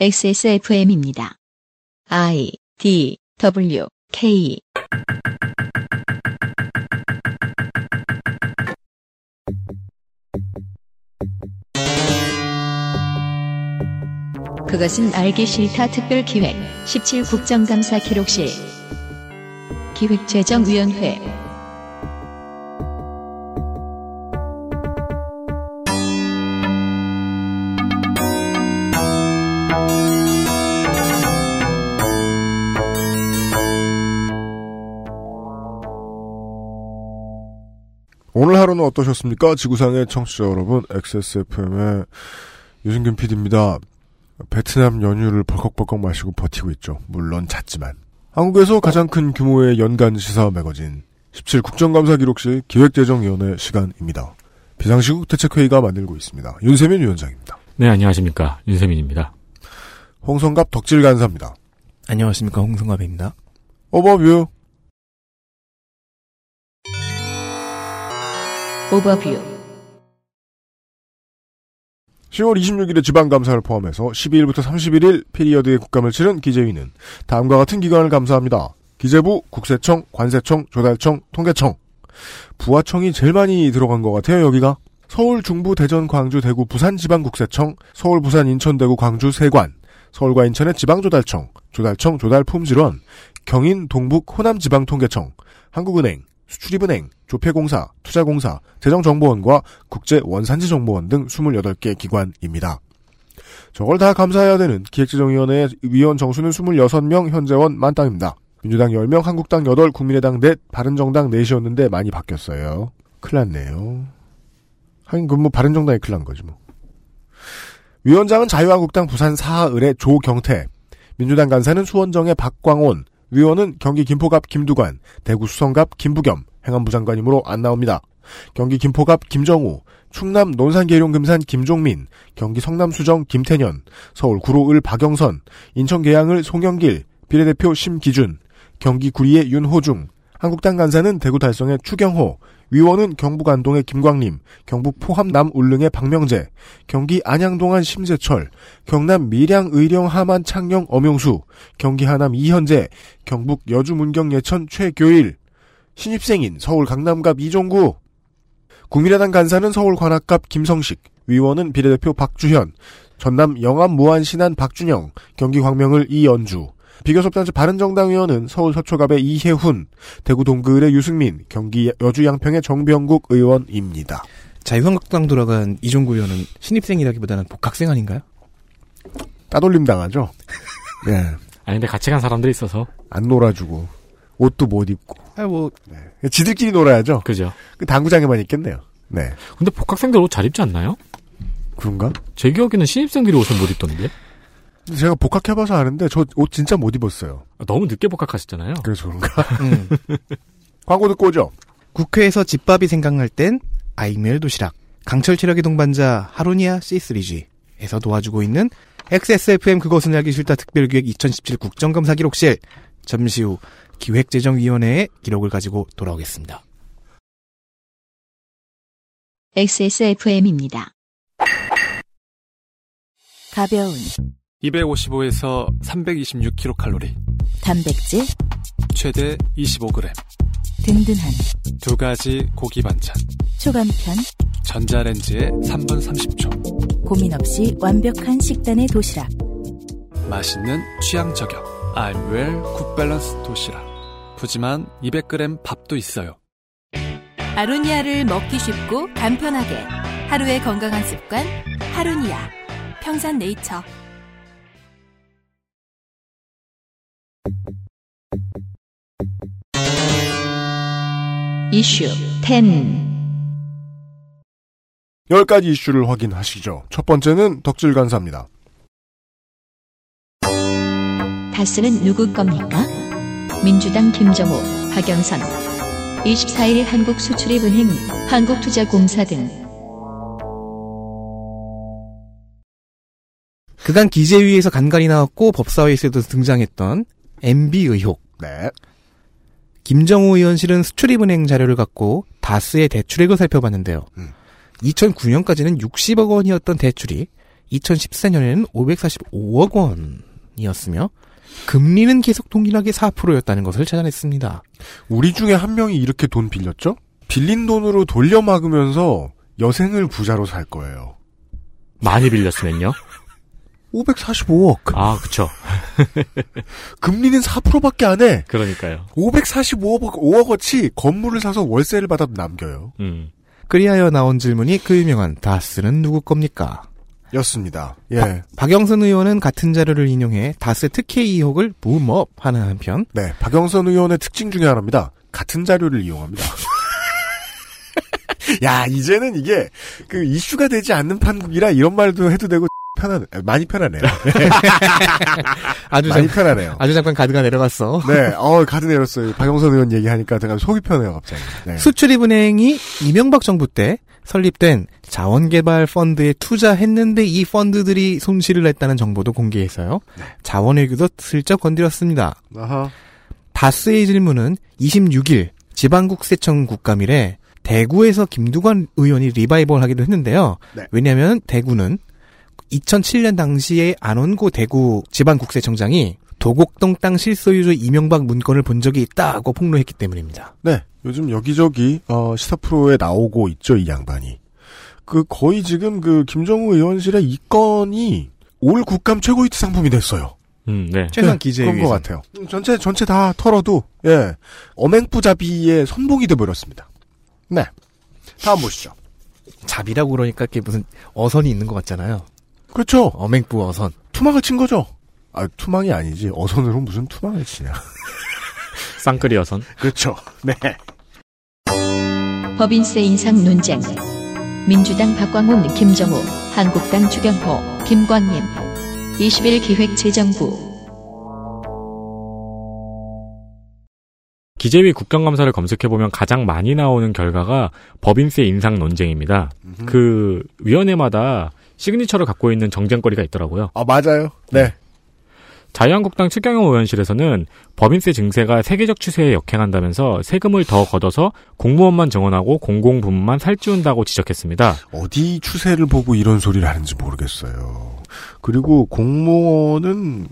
XSFM입니다. I D W K. 그것은 알기 싫다 특별 기획 17 국정감사 기록실. 기획재정위원회 오늘 하루는 어떠셨습니까? 지구상의 청취자 여러분, XSFM의 유승균 PD입니다. 베트남 연휴를 벌컥벌컥 마시고 버티고 있죠. 물론 잤지만. 한국에서 가장 큰 규모의 연간 시사 매거진 17 국정감사 기록실 기획재정위원회 시간입니다. 비상시국 대책회의가 만들고 있습니다. 윤세민 위원장입니다. 네, 안녕하십니까. 윤세민입니다. 홍성갑 덕질 간사입니다. 안녕하십니까 홍성갑입니다. 오버뷰. 오버뷰 10월 26일에 지방감사를 포함해서 12일부터 31일 period의 국감을 치른 기재위는 다음과 같은 기관을 감사합니다. 기재부, 국세청, 관세청, 조달청, 통계청. 부하청이 제일 많이 들어간 것 같아요, 여기가. 서울, 중부, 대전, 광주, 대구, 부산 지방국세청, 서울, 부산, 인천, 대구, 광주, 세관, 서울과 인천의 지방조달청, 조달청, 조달품질원, 경인, 동북, 호남 지방통계청, 한국은행, 수출입은행, 조폐공사, 투자공사, 재정정보원과 국제원산지정보원 등 28개 기관입니다. 저걸 다 감사해야 되는 기획재정위원회 위원 정수는 26명, 현재원 만땅입니다. 민주당 10명, 한국당 8, 국민의당 넷, 바른정당 넷이었는데 많이 바뀌었어요. 큰일 났네요. 하긴 그뭐 바른정당이 큰일 난 거지 뭐. 위원장은 자유한국당 부산 사하을의 조경태, 민주당 간사는 수원정의 박광온, 위원은 경기 김포갑 김두관, 대구 수성갑 김부겸, 행안부 장관이므로 안 나옵니다. 경기 김포갑 김정우, 충남 논산계룡 금산 김종민, 경기 성남 수정 김태년, 서울 구로을 박영선, 인천 계양을 송영길, 비례대표 심기준, 경기 구리의 윤호중, 한국당 간사는 대구 달성의 추경호, 위원은 경북 안동의 김광림, 경북 포함 남울릉의 박명재, 경기 안양동안 심재철, 경남 밀양 의령 하만 창녕 엄용수, 경기 하남 이현재, 경북 여주 문경 예천 최교일, 신입생인 서울 강남갑 이종구, 국민의당 간사는 서울 관악갑 김성식, 위원은 비례대표 박주현, 전남 영암 무안 신안 박준영, 경기 광명을 이연주, 비교섭단체 바른정당 의원은 서울 서초갑의 이혜훈, 대구 동구을의 유승민, 경기 여주 양평의 정병국 의원입니다. 자유한국당 돌아간 이종구 의원은 신입생이라기보다는 복학생 아닌가요? 따돌림 당하죠. 예. 아니, 근데 같이 간 사람들이 있어서. 안 놀아주고 옷도 못 입고 아 뭐 네. 지들끼리 놀아야죠. 그죠. 그 당구장에만 있겠네요. 네. 근데 복학생들 옷 잘 입지 않나요? 그런가? 제 기억에는 신입생들이 옷을 못 입던데. 제가 복학해봐서 아는데 저 옷 진짜 못 입었어요. 너무 늦게 복학하셨잖아요. 그래서 그런가? 음. 광고 듣고 오죠. 국회에서 집밥이 생각날 땐 아이메일 도시락 강철 체력의 동반자 하루니아 C3G에서 도와주고 있는 XSFM 그것은 알기 싫다 특별기획 2017 국정감사 기록실 잠시 후 기획재정위원회의 기록을 가지고 돌아오겠습니다. XSFM입니다. 가벼운 255에서 326kcal, 단백질 최대 25g, 든든한 두 가지 고기 반찬, 초간편 전자레인지에 3분 30초, 고민 없이 완벽한 식단의 도시락 맛있는 취향 저격, 알웰 굿밸런스 도시락. 푸짐한 200g 밥도 있어요. 아로니아를 먹기 쉽고 간편하게 하루의 건강한 습관 하루니아 평산네이처 이슈 10 10가지 이슈를 확인하시죠. 첫 번째는 덕질 간사입니다. 다스는 누구 겁니까? 민주당 김정호, 박영선 24일 한국수출입은행, 한국투자공사 등 그간 기재위에서 간간히 나왔고 법사위에서도 등장했던 MB 의혹. 네. 김정호 의원실은 수출입은행 자료를 갖고 다스의 대출액을 살펴봤는데요. 음. 2009년까지는 60억 원이었던 대출이 2014년에는 545억 원이었으며 금리는 계속 동일하게 4%였다는 것을 찾아냈습니다. 우리 중에 한 명이 이렇게 돈 빌렸죠? 빌린 돈으로 돌려 막으면서 여생을 부자로 살 거예요. 많이 빌렸으면요? 545억. 아, 그쵸. 금리는 4%밖에 안 해. 그러니까요. 545억 5억어치 건물을 사서 월세를 받아도 남겨요. 음. 그리하여 나온 질문이 그 유명한 다스는 누구 겁니까? 였습니다. 예. 박영선 의원은 같은 자료를 인용해 다스 특혜 의혹을 무업하는 한편 네. 박영선 의원의 특징 중에 하나입니다. 같은 자료를 이용합니다. 야, 이제는 이게 그 이슈가 되지 않는 판국이라 이런 말도 해도 되고 편한 많이 편하네요. 아주 많이 잠깐 편하네요. 아주 잠깐 가드가 내려갔어. 네, 어 가드 내렸어요. 박영선 의원 얘기하니까 제가 속이 편해요, 갑자기. 네. 수출입은행이 이명박 정부 때 설립된 자원개발 펀드에 투자했는데 이 펀드들이 손실을 냈다는 정보도 공개해서요. 자원외교도 슬쩍 건드렸습니다. 아하. 다스의 질문은 26일 지방국세청 국감일에 대구에서 김두관 의원이 리바이벌 하기도 했는데요. 네. 왜냐하면 대구는 2007년 당시에 안원고 대구 지방국세청장이 도곡동 땅 실소유주 이명박 문건을 본 적이 있다고 폭로했기 때문입니다. 네, 요즘 여기저기 어, 시사 프로에 나오고 있죠, 이 양반이. 그 거의 지금 그 김정우 의원실의 이 건이 올 국감 최고 히트 상품이 됐어요. 음, 네. 최소한 네, 기재에 그런 것. 같아요. 음, 전체 전체 다 털어도 예 어맹부잡이의 선봉이 돼 버렸습니다. 네, 다음 보시죠. 잡이라고 그러니까 이게 무슨 어선이 있는 것 같잖아요. 그렇죠. 어맹부 어선. 투망을 친 거죠. 아 투망이 아니지 어선으로 무슨 투망을 치냐. 쌍끌이 여선. 그렇죠. 네. 법인세 인상 논쟁. 민주당 박광훈, 김정우, 한국당 주경호, 김광림. 20일 기획재정부. 기재위 국정감사를 검색해보면 가장 많이 나오는 결과가 법인세 인상 논쟁입니다. 그 위원회마다 시그니처를 갖고 있는 정쟁거리가 있더라고요. 아 맞아요. 네. 자유한국당 최경영 의원실에서는 법인세 증세가 세계적 추세에 역행한다면서 세금을 더 걷어서 공무원만 정원하고 공공부문만 살찌운다고 지적했습니다. 어디 추세를 보고 이런 소리를 하는지 모르겠어요. 그리고 공무원은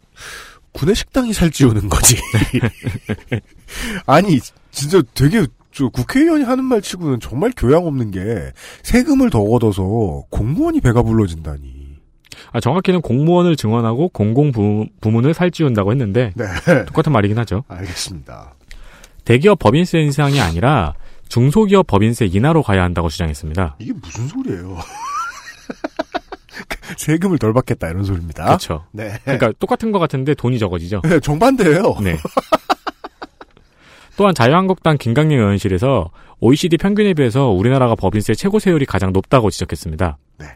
군의 식당이 살찌우는 거지. 아니 진짜 되게 저 국회의원이 하는 말 치고는 정말 교양 없는 게 세금을 더 걷어서 공무원이 배가 불러진다니. 아, 정확히는 공무원을 증원하고 공공부문을 살찌운다고 했는데 네, 똑같은 말이긴 하죠. 알겠습니다. 대기업 법인세 인상이 아니라 중소기업 법인세 인하로 가야 한다고 주장했습니다. 이게 무슨 소리예요? 세금을 덜 받겠다 이런 소리입니다. 그렇죠. 네. 그러니까 똑같은 것 같은데 돈이 적어지죠. 네, 정반대예요. 네. 또한 자유한국당 김강림 의원실에서 OECD 평균에 비해서 우리나라가 법인세 최고 세율이 가장 높다고 지적했습니다. 네.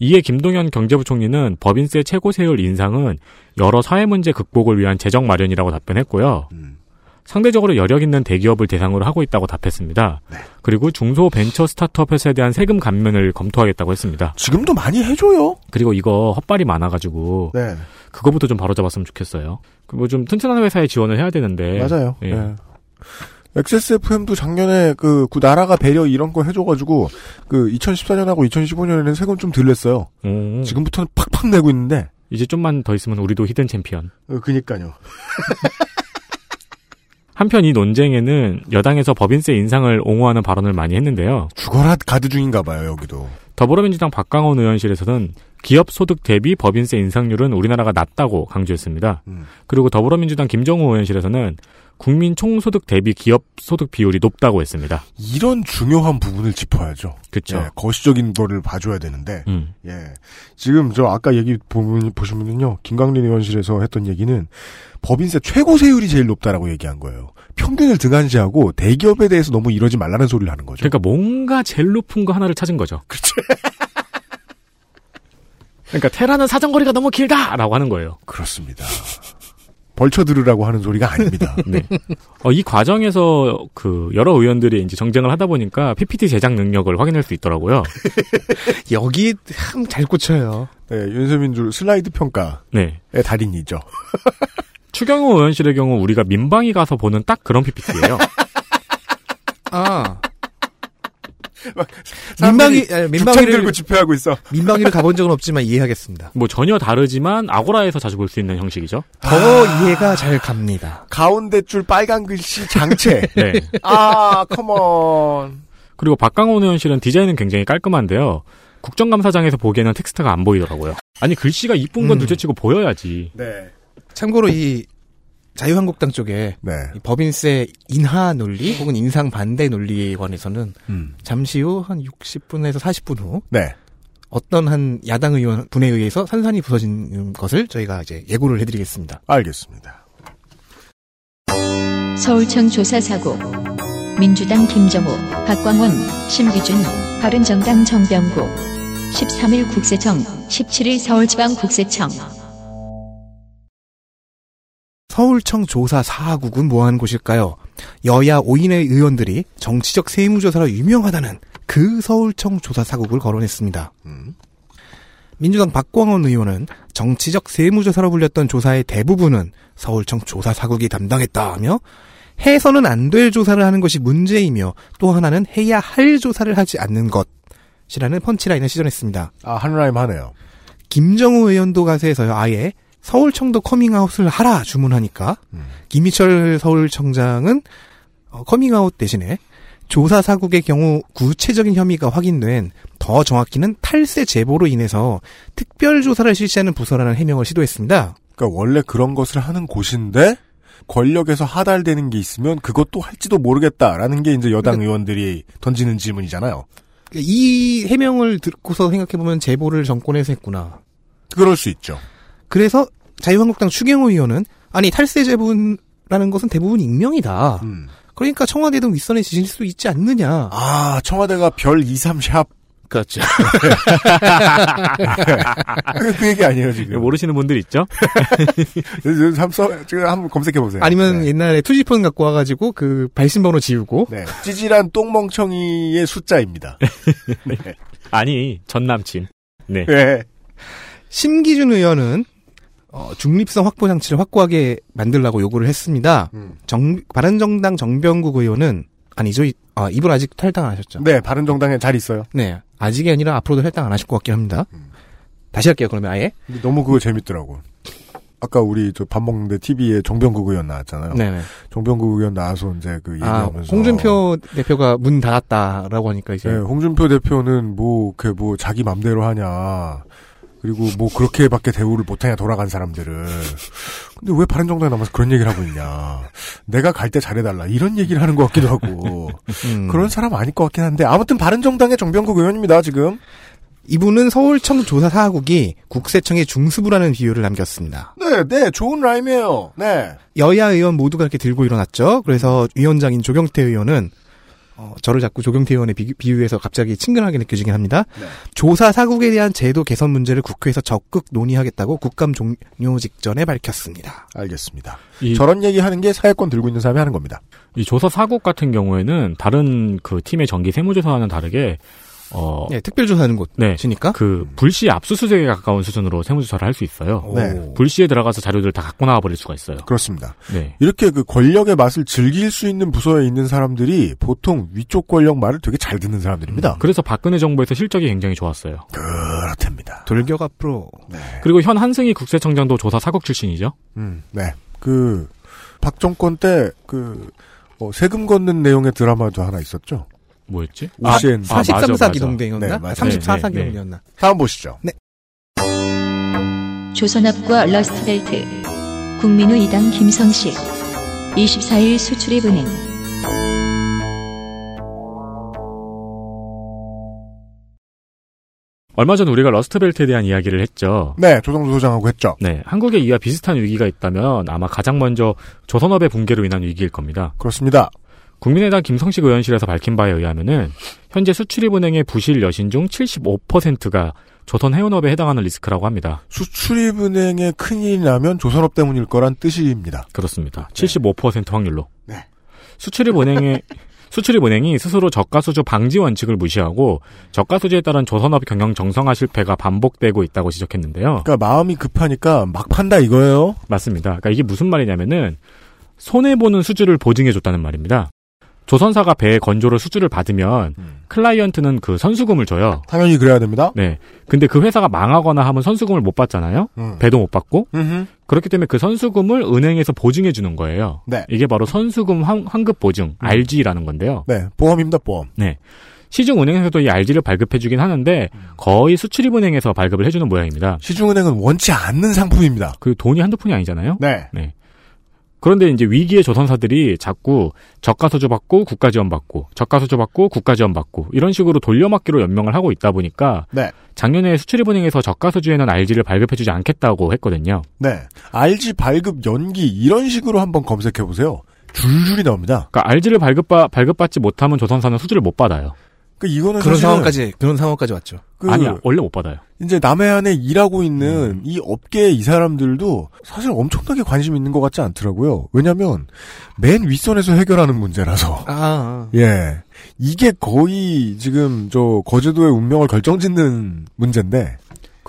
이에 김동연 경제부총리는 법인세 최고 세율 인상은 여러 사회 문제 극복을 위한 재정 마련이라고 답변했고요. 음, 상대적으로 여력 있는 대기업을 대상으로 하고 있다고 답했습니다. 네. 그리고 중소 벤처 스타트업 회사에 대한 세금 감면을 검토하겠다고 했습니다. 지금도 많이 해줘요. 그리고 이거 헛발이 많아가지고 네, 그거부터 좀 바로잡았으면 좋겠어요. 뭐좀 튼튼한 회사에 지원을 해야 되는데 맞아요. 예. 네. XSFM도 작년에 그, 그 나라가 배려 이런 거 해줘가지고 그 2014년하고 2015년에는 세금 좀덜 냈어요. 음, 지금부터는 팍팍 내고 있는데. 이제 좀만 더 있으면 우리도 hidden champion. 어, 그니까요. 한편 이 논쟁에는 여당에서 법인세 인상을 옹호하는 발언을 많이 했는데요. 죽어라 가드 중인가 봐요 여기도. 더불어민주당 박광온 의원실에서는 기업 소득 대비 법인세 인상률은 우리나라가 낮다고 강조했습니다. 음. 그리고 더불어민주당 김정우 의원실에서는 국민 총소득 대비 기업 소득 비율이 높다고 했습니다. 이런 중요한 부분을 짚어야죠. 그렇죠. 예, 거시적인 거를 봐줘야 되는데. 음. 예. 지금 저 아까 얘기 보면, 보시면은요, 김강린 의원실에서 했던 얘기는 법인세 최고 세율이 제일 높다라고 얘기한 거예요. 평균을 등한시하고 대기업에 대해서 너무 이러지 말라는 소리를 하는 거죠. 그러니까 뭔가 제일 높은 거 하나를 찾은 거죠. 그렇죠. 그러니까 테라는 사정거리가 너무 길다라고 하는 거예요. 그렇습니다. 벌쳐 들으라고 하는 소리가 아닙니다. 네. 어, 이 과정에서 그 여러 의원들이 이제 정쟁을 하다 보니까 PPT 제작 능력을 확인할 수 있더라고요. 여기 참 잘 꽂혀요. 네, 윤세민주 슬라이드 평가의 네. 달인이죠. 추경호 의원실의 경우 우리가 민방위 가서 보는 딱 그런 PPT예요. 아 민방위, 아니, 민방위를 들고 집회하고 있어. 민방위를 가본 적은 없지만 이해하겠습니다. 뭐 전혀 다르지만 아고라에서 자주 볼 수 있는 형식이죠. 더 이해가 잘 갑니다. 가운데 줄 빨간 글씨 장체. 네. 아, 컴온. 그리고 박강원 의원실은 디자인은 굉장히 깔끔한데요. 국정감사장에서 보기에는 텍스트가 안 보이더라고요. 아니 글씨가 이쁜 건 음. 둘째치고 보여야지. 네. 참고로 이 자유한국당 쪽에 네. 이 법인세 인하 논리 혹은 인상 반대 논리에 관해서는 음. 잠시 후 한 60분에서 40분 후 네. 어떤 한 야당 의원 분에 의해서 산산이 부서지는 것을 저희가 이제 예고를 해드리겠습니다. 알겠습니다. 서울청 조사 사고 민주당 김정우, 박광원, 심기준, 바른정당 정병구 13일 국세청, 17일 서울지방국세청 서울청 조사 사국은 뭐하는 곳일까요? 여야 5인의 의원들이 정치적 세무조사로 유명하다는 그 서울청 조사 사국을 거론했습니다. 음. 민주당 박광원 의원은 정치적 세무조사로 불렸던 조사의 대부분은 서울청 조사 사국이 담당했다 하며 해서는 안 될 조사를 하는 것이 문제이며 또 하나는 해야 할 조사를 하지 않는 것이라는 punchline을 시전했습니다. 아, 한 rhyme 하네요. 김정우 의원도 가세해서요 아예 서울청도 커밍아웃을 하라 주문하니까 음. 김희철 서울청장은 어, 커밍아웃 대신에 조사 4국의 경우 구체적인 혐의가 확인된 더 정확히는 탈세 제보로 인해서 특별 조사를 실시하는 부서라는 해명을 시도했습니다. 그러니까 원래 그런 것을 하는 곳인데 권력에서 하달되는 게 있으면 그것도 할지도 모르겠다라는 게 이제 여당 의원들이 던지는 질문이잖아요. 이 해명을 듣고서 생각해 보면 제보를 정권에서 했구나. 그럴 수 있죠. 그래서 자유한국당 추경호 의원은 아니 탈세 제보라는 것은 대부분 익명이다. 음. 그러니까 청와대도 윗선에 지실 수 있지 않느냐. 아, 청와대가 별 2, 3샵. 그렇죠. 그 얘기 아니에요, 지금. 모르시는 분들 있죠? 한번, 써- 지금 한번 검색해보세요. 아니면 네. 옛날에 투지폰 갖고 와가지고 그 발신번호 지우고 네. 찌질한 똥멍청이의 숫자입니다. 네. 아니 전 남친. 네. 네. 심기준 의원은 어, 중립성 확보 장치를 확고하게 만들라고 요구를 했습니다. 음. 정, 바른정당 정병국 의원은 아니죠. 이, 아, 이분 아직 탈당 안 하셨죠? 네, 바른정당에 잘 있어요. 네. 아직이 아니라 앞으로도 탈당 안 하실 것 같긴 합니다. 음. 다시 할게요. 그러면 아예. 너무 그거 재밌더라고. 아까 우리 저 밥 먹는데 TV에 정병국 의원 나왔잖아요. 네네. 정병국 의원 나와서 이제 그 아, 얘기하면서 홍준표 대표가 문 닫았다라고 하니까 이제 네, 홍준표 대표는 뭐, 그, 뭐, 자기 맘대로 하냐. 그리고 뭐, 그렇게밖에 대우를 못하냐, 돌아간 사람들을. 근데 왜 바른정당에 남아서 그런 얘기를 하고 있냐. 내가 갈 때 잘해달라. 이런 얘기를 하는 것 같기도 하고. 음. 그런 사람 아닐 것 같긴 한데. 아무튼 바른정당의 정병국 의원입니다, 지금. 이분은 서울청 조사 사국이 국세청의 중수부라는 비유를 남겼습니다. 네, 네, 좋은 라임이에요. 네. 여야 의원 모두가 이렇게 들고 일어났죠. 그래서 위원장인 조경태 의원은 어, 저를 자꾸 조경태 의원의 비, 비유해서 갑자기 친근하게 느껴지긴 합니다. 네. 조사 사국에 대한 제도 개선 문제를 국회에서 적극 논의하겠다고 국감 종료 직전에 밝혔습니다. 알겠습니다. 이, 저런 얘기 하는 게 사회권 들고 있는 사람이 하는 겁니다. 이 조사 사국 같은 경우에는 다른 그 팀의 정기 세무조사와는 다르게 어, 네, 특별조사하는 네. 곳이니까. 그 불시 압수수색에 가까운 수준으로 세무조사를 할 수 있어요. 네. 불시에 들어가서 자료들을 다 갖고 나와 버릴 수가 있어요. 그렇습니다. 네. 이렇게 그 권력의 맛을 즐길 수 있는 부서에 있는 사람들이 보통 위쪽 권력 말을 되게 잘 듣는 사람들입니다. 그래서 박근혜 정부에서 실적이 굉장히 좋았어요. 그렇답니다. 돌격 앞으로. 그리고 현 한승희 국세청장도 조사 사국 출신이죠. 음, 네. 그, 박 정권 때, 그, 어, 세금 걷는 내용의 드라마도 하나 있었죠. 뭐였지? OCN. 아, 맞아, 38사 맞아. 기동대였나? 네, 맞아요. 38사 네, 네, 네. 기동대였나? 다음 보시죠. 조선업과 rust belt 국민의당 김성식 24일 수출입 은행 얼마 전 우리가 rust belt에 대한 이야기를 했죠. 네, 조성주 소장하고 했죠. 네, 한국에 이와 비슷한 위기가 있다면 아마 가장 먼저 조선업의 붕괴로 인한 위기일 겁니다. 그렇습니다. 국민의당 김성식 의원실에서 밝힌 바에 의하면은 현재 수출입은행의 부실 여신 중 75%가 조선 해운업에 해당하는 리스크라고 합니다. 수출입은행에 큰일이 나면 조선업 때문일 거란 뜻입니다. 그렇습니다. 75% 확률로. 네. 수출입은행의 수출입은행이 스스로 저가수주 방지 원칙을 무시하고 저가수주에 따른 조선업 경영 정상화 실패가 반복되고 있다고 지적했는데요. 그러니까 마음이 급하니까 막 판다 이거예요. 맞습니다. 그러니까 이게 무슨 말이냐면은 손해 보는 수주를 보증해 줬다는 말입니다. 조선사가 배의 건조를 수주를 받으면 음. 클라이언트는 그 선수금을 줘요. 당연히 그래야 됩니다. 네. 근데 그 회사가 망하거나 하면 선수금을 못 받잖아요. 음. 배도 못 받고. 음흠. 그렇기 때문에 그 선수금을 은행에서 보증해 주는 거예요. 네. 이게 바로 선수금 환, 환급 보증, RG라는 건데요. 네, 보험입니다, 보험. 시중 은행에서도 이 RG를 발급해 주긴 하는데 거의 수출입은행에서 발급을 해 주는 모양입니다. 시중은행은 원치 않는 상품입니다. 그 돈이 한두 푼이 아니잖아요. 네. 그런데 이제 위기의 조선사들이 자꾸 저가 소주 받고 국가 지원 받고 저가 소주 받고 국가 지원 받고 이런 식으로 돌려막기로 연명을 하고 있다 보니까 네. 작년에 수출입은행에서 저가 소주에는 RG를 발급해주지 않겠다고 했거든요. 네. RG 발급 연기 이런 식으로 한번 검색해 보세요. 줄줄이 나옵니다. 그러니까 RG를 발급받 발급받지 못하면 조선사는 수주를 못 받아요. 그 이거는 그런 상황까지 그런 상황까지 왔죠. 그 아니야 원래 못 받아요. 이제 남해안에 일하고 있는 이 업계 이 사람들도 사실 엄청나게 관심 있는 것 같지 않더라고요. 왜냐하면 맨 윗선에서 해결하는 문제라서. 아, 아. 예. 이게 거의 지금 저 거제도의 운명을 결정짓는 문제인데.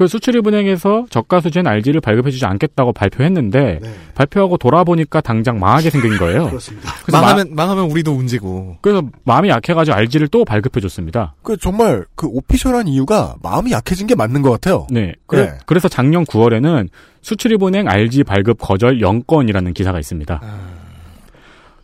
그 수출입은행에서 저가 소주엔 RG를 발급해주지 않겠다고 발표했는데 네. 발표하고 돌아보니까 당장 망하게 생긴 거예요. 그렇습니다. 망하면 망하면 우리도 문제고. 그래서 마음이 약해가지고 RG를 또 발급해줬습니다. 그 정말 그 오피셜한 이유가 마음이 약해진 게 맞는 것 같아요. 네. 그래, 네. 그래서 작년 9월에는 수출입은행 RG 발급 거절 0건이라는 기사가 있습니다. 아.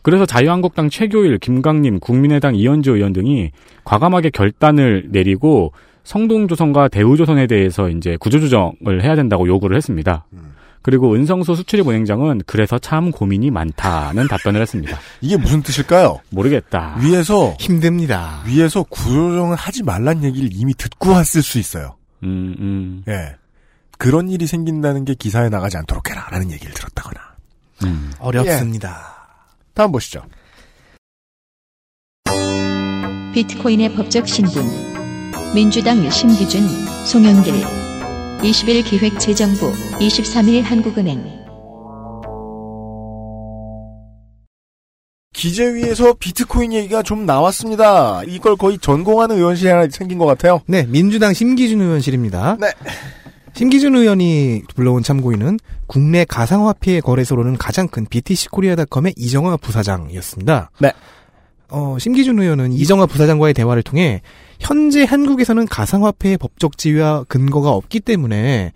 그래서 자유한국당 최교일, 김강림, 국민의당 이현주 의원 등이 과감하게 결단을 내리고 성동조선과 대우조선에 대해서 이제 구조조정을 해야 된다고 요구를 했습니다. 음. 그리고 은성수 수출입 은행장은 그래서 참 고민이 많다는 답변을 했습니다. 이게 무슨 뜻일까요? 모르겠다. 위에서 힘듭니다. 위에서 구조조정을 하지 말란 얘기를 이미 듣고 왔을 수 있어요. 음, 음, 예. 그런 일이 생긴다는 게 기사에 나가지 않도록 해라라는 얘기를 들었다거나. 음. 어렵습니다. 다음 보시죠. 비트코인의 법적 신분 민주당 심기준, 송영길 20일 기획재정부 23일 한국은행 기재위에서 비트코인 얘기가 좀 나왔습니다. 이걸 거의 전공하는 의원실이 하나 생긴 것 같아요. 네, 민주당 심기준 의원실입니다. 네. 심기준 의원이 불러온 참고인은 국내 가상화폐 거래소로는 가장 큰 BTC 코리아닷컴의 이정화 부사장이었습니다. 네. 어, 심기준 의원은 이정화 부사장과의 대화를 통해 현재 한국에서는 가상화폐의 법적 지위와 근거가 없기 때문에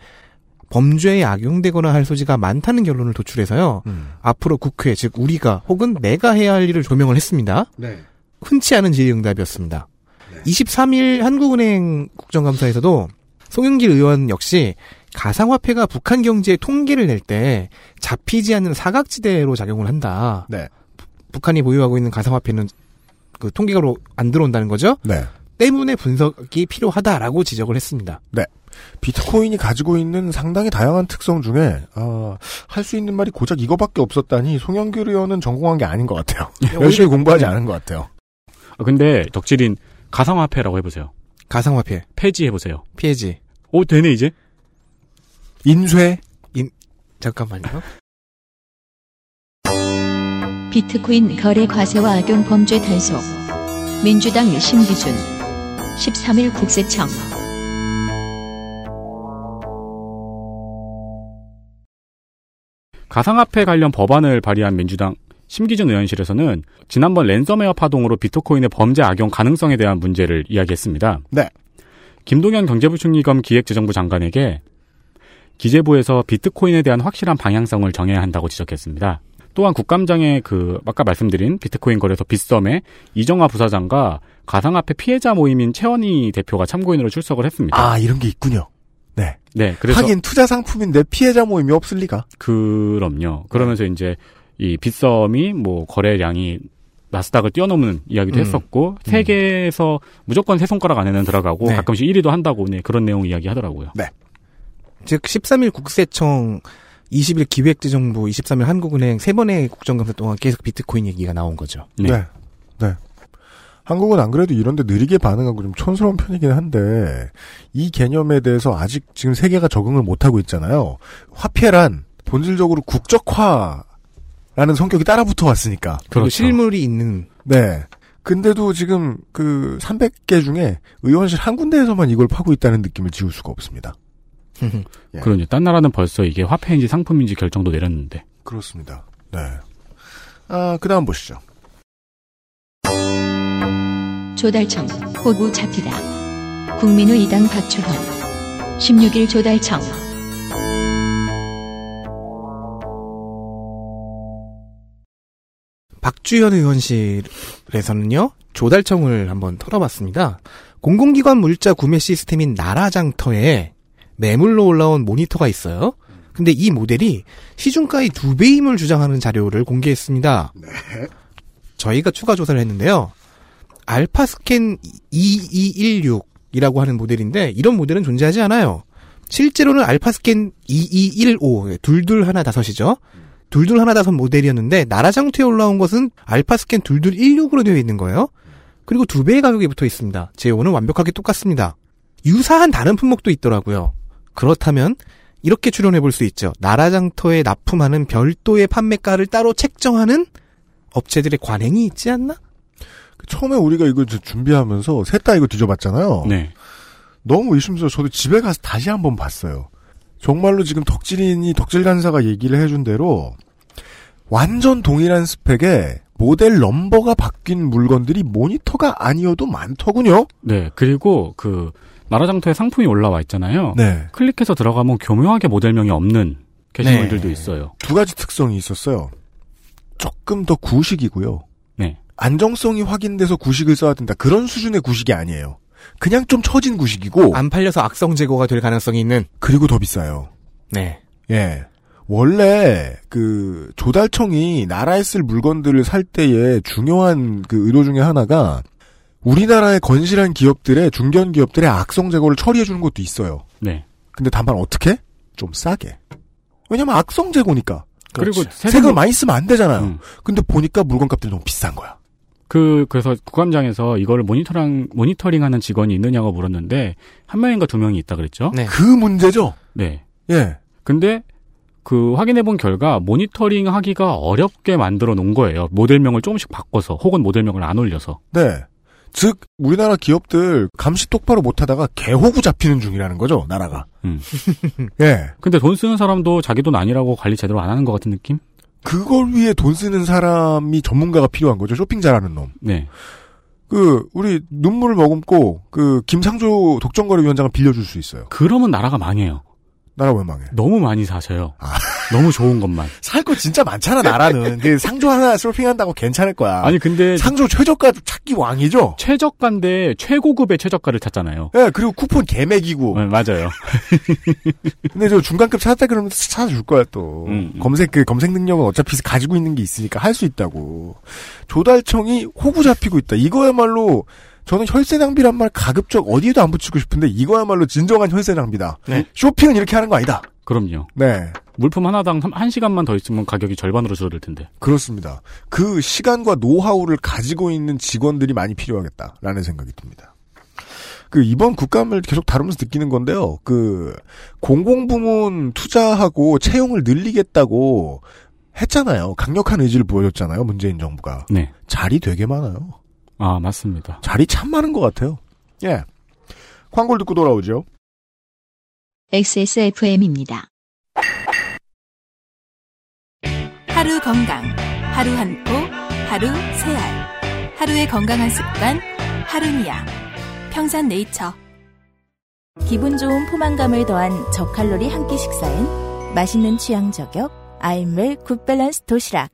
범죄에 악용되거나 할 소지가 많다는 결론을 도출해서요. 앞으로 국회, 즉 우리가 혹은 내가 해야 할 일을 조명을 했습니다. 네. 흔치 않은 질의응답이었습니다. 23일 한국은행 국정감사에서도 송영길 의원 역시 가상화폐가 북한 경제의 통계를 낼 때 잡히지 않는 사각지대로 작용을 한다. 네. 북한이 보유하고 있는 가상화폐는 그 통계가로 안 들어온다는 거죠. 네. 때문에 분석이 필요하다라고 지적을 했습니다. 비트코인이 가지고 있는 상당히 다양한 특성 중에 아, 할수 있는 말이 고작 이거밖에 없었다니 송영길 의원은 전공한 게 아닌 것 같아요. 열심히 공부하지 않은 것 같아요. 아, 근데 덕질인 가상화폐라고 해보세요. 가상화폐 폐지 해보세요. 피해지. 오, 되네, 이제? 인쇄 잠깐만요. 비트코인 거래 과세와 악용 범죄 단속 민주당 심기준 13일 국세청 가상화폐 관련 법안을 발의한 민주당 심기준 의원실에서는 지난번 랜섬웨어 파동으로 비트코인의 범죄 악용 가능성에 대한 문제를 이야기했습니다. 네. 김동연 경제부총리 겸 기획재정부 장관에게 기재부에서 비트코인에 대한 확실한 방향성을 정해야 한다고 지적했습니다. 또한 국감장에 그 아까 말씀드린 비트코인 거래소 빗썸의 이정화 부사장과 가상화폐 피해자 모임인 최원희 대표가 참고인으로 출석을 했습니다. 아 이런 게 있군요. 네. 네, 그래서 하긴 투자 상품인데 피해자 모임이 없을 리가. 그럼요. 그러면서 이제 이 빗썸이 뭐 거래량이 나스닥을 뛰어넘는 이야기도 음. 했었고 세계에서 무조건 세 손가락 안에는 들어가고 네. 가끔씩 1위도 한다고 네, 그런 내용 이야기 하더라고요. 즉 13일 국세청 20일 기획재정부 23일 한국은행 세 번의 국정감사 동안 계속 비트코인 얘기가 나온 거죠. 네. 네. 네. 한국은 안 그래도 이런데 느리게 반응하고 좀 촌스러운 편이긴 한데 이 개념에 대해서 아직 지금 세계가 적응을 못하고 있잖아요. 화폐란 본질적으로 국적화라는 성격이 따라붙어 왔으니까. 그리고 그렇죠. 실물이 있는 네. 근데도 지금 그 300개 중에 의원실 한 군데에서만 이걸 파고 있다는 느낌을 지울 수가 없습니다. 예. 그러니 딴 나라는 벌써 이게 화폐인지 상품인지 결정도 내렸는데 그렇습니다. 네. 아, 그 다음 보시죠. 조달청 호구 잡히다. 국민의 이당 박주현 16일 조달청 박주현 의원실에서는요, 조달청을 한번 털어봤습니다. 공공기관 물자 구매 시스템인 나라장터에 매물로 올라온 모니터가 있어요. 근데 이 모델이 시중가의 두 배임을 주장하는 자료를 공개했습니다. 저희가 추가 조사를 했는데요. 알파스캔 2216이라고 하는 모델인데 이런 모델은 존재하지 않아요. 실제로는 알파스캔 2215 둘둘 하나 다섯이죠. 둘둘 하나 다섯 모델이었는데 나라장터에 올라온 것은 알파스캔 둘둘 16으로 되어 있는 거예요. 그리고 두 배의 가격이 붙어 있습니다. 제오는 완벽하게 똑같습니다. 유사한 다른 품목도 있더라고요. 그렇다면 이렇게 추론해 볼 수 있죠. 나라장터에 납품하는 별도의 판매가를 따로 책정하는 업체들의 관행이 있지 않나? 처음에 우리가 이거 준비하면서 셋 다 이거 뒤져봤잖아요. 네. 너무 의심스러워. 저도 집에 가서 다시 한번 봤어요. 정말로 지금 덕질인이 덕질 간사가 얘기를 해준 대로 완전 동일한 스펙에 모델 넘버가 바뀐 물건들이 모니터가 아니어도 많더군요. 네. 그리고 그 나라장터에 상품이 올라와 있잖아요. 네. 클릭해서 들어가면 교묘하게 모델명이 없는 게시물들도 네. 있어요. 두 가지 특성이 있었어요. 조금 더 구식이고요. 네. 안정성이 확인돼서 구식을 써야 된다. 그런 수준의 구식이 아니에요. 그냥 좀 처진 구식이고 안 팔려서 악성 제거가 될 가능성이 있는. 그리고 더 비싸요. 네. 예. 원래 그 조달청이 나라에 쓸 물건들을 살 때의 중요한 그 의도 중에 하나가 우리나라의 건실한 기업들의 중견 기업들의 악성 제거를 처리해 주는 것도 있어요. 네. 근데 다만 어떻게? 좀 싸게. 왜냐면 악성 제거니까. 그리고 색을 많이 쓰면 안 되잖아요. 음. 근데 보니까 물건 값들이 너무 비싼 거야. 그 그래서 국감장에서 이거를 모니터링 모니터링하는 직원이 있느냐고 물었는데 한 명인가 두 명이 있다 그랬죠. 네. 그 문제죠. 네. 예. 근데 그 확인해 본 결과 모니터링 하기가 어렵게 만들어 놓은 거예요. 모델명을 조금씩 바꿔서 혹은 모델명을 안 올려서. 네. 즉 우리나라 기업들 감시 똑바로 못하다가 개호구 잡히는 중이라는 거죠. 나라가. 음. 예. 근데 돈 쓰는 사람도 자기 돈 아니라고 관리 제대로 안 하는 것 같은 느낌? 그걸 위해 돈 쓰는 사람이 전문가가 필요한 거죠. 쇼핑 잘하는 놈. 네. 그 우리 눈물을 머금고 그 김상조 독점거래위원장을 빌려줄 수 있어요. 그러면 나라가 망해요. 나라 왜 망해? 너무 많이 사셔요. 아. 너무 좋은 것만. 살 거 진짜 많잖아 나라는. 그 상조 하나 쇼핑한다고 괜찮을 거야. 아니 근데 상조 최저가 찾기 왕이죠. 최저가인데 최고급의 최저가를 찾잖아요. 예, 그리고 쿠폰 개맥이고. 네, 맞아요. 근데 저 중간급 찾았다 그러면 찾아줄 거야 또. 음, 음. 검색 그 검색 능력은 어차피 가지고 있는 게 있으니까 할 수 있다고. 조달청이 호구 잡히고 있다. 이거야말로 저는 혈세 낭비란 말 가급적 어디에도 안 붙이고 싶은데 이거야말로 진정한 혈세 낭비다. 네. 쇼핑은 이렇게 하는 거 아니다. 그럼요. 네. 물품 하나당 한- 한 시간만 더 있으면 가격이 절반으로 줄어들 텐데. 그렇습니다. 그 시간과 노하우를 가지고 있는 직원들이 많이 필요하겠다라는 생각이 듭니다. 그 이번 국감을 계속 다루면서 느끼는 건데요. 그 공공부문 투자하고 채용을 늘리겠다고 했잖아요. 강력한 의지를 보여줬잖아요. 문재인 정부가. 네. 자리 되게 많아요. 아, 맞습니다. 자리 참 많은 것 같아요. 예. 광고를 듣고 돌아오죠. XSFM입니다. 하루 건강, 하루 한 포, 하루 세 알. 하루의 건강한 습관, 하루니아. 평산 네이처. 기분 좋은 포만감을 더한 저칼로리 한 끼 식사엔 맛있는 취향 저격 아임웰 굿밸런스 도시락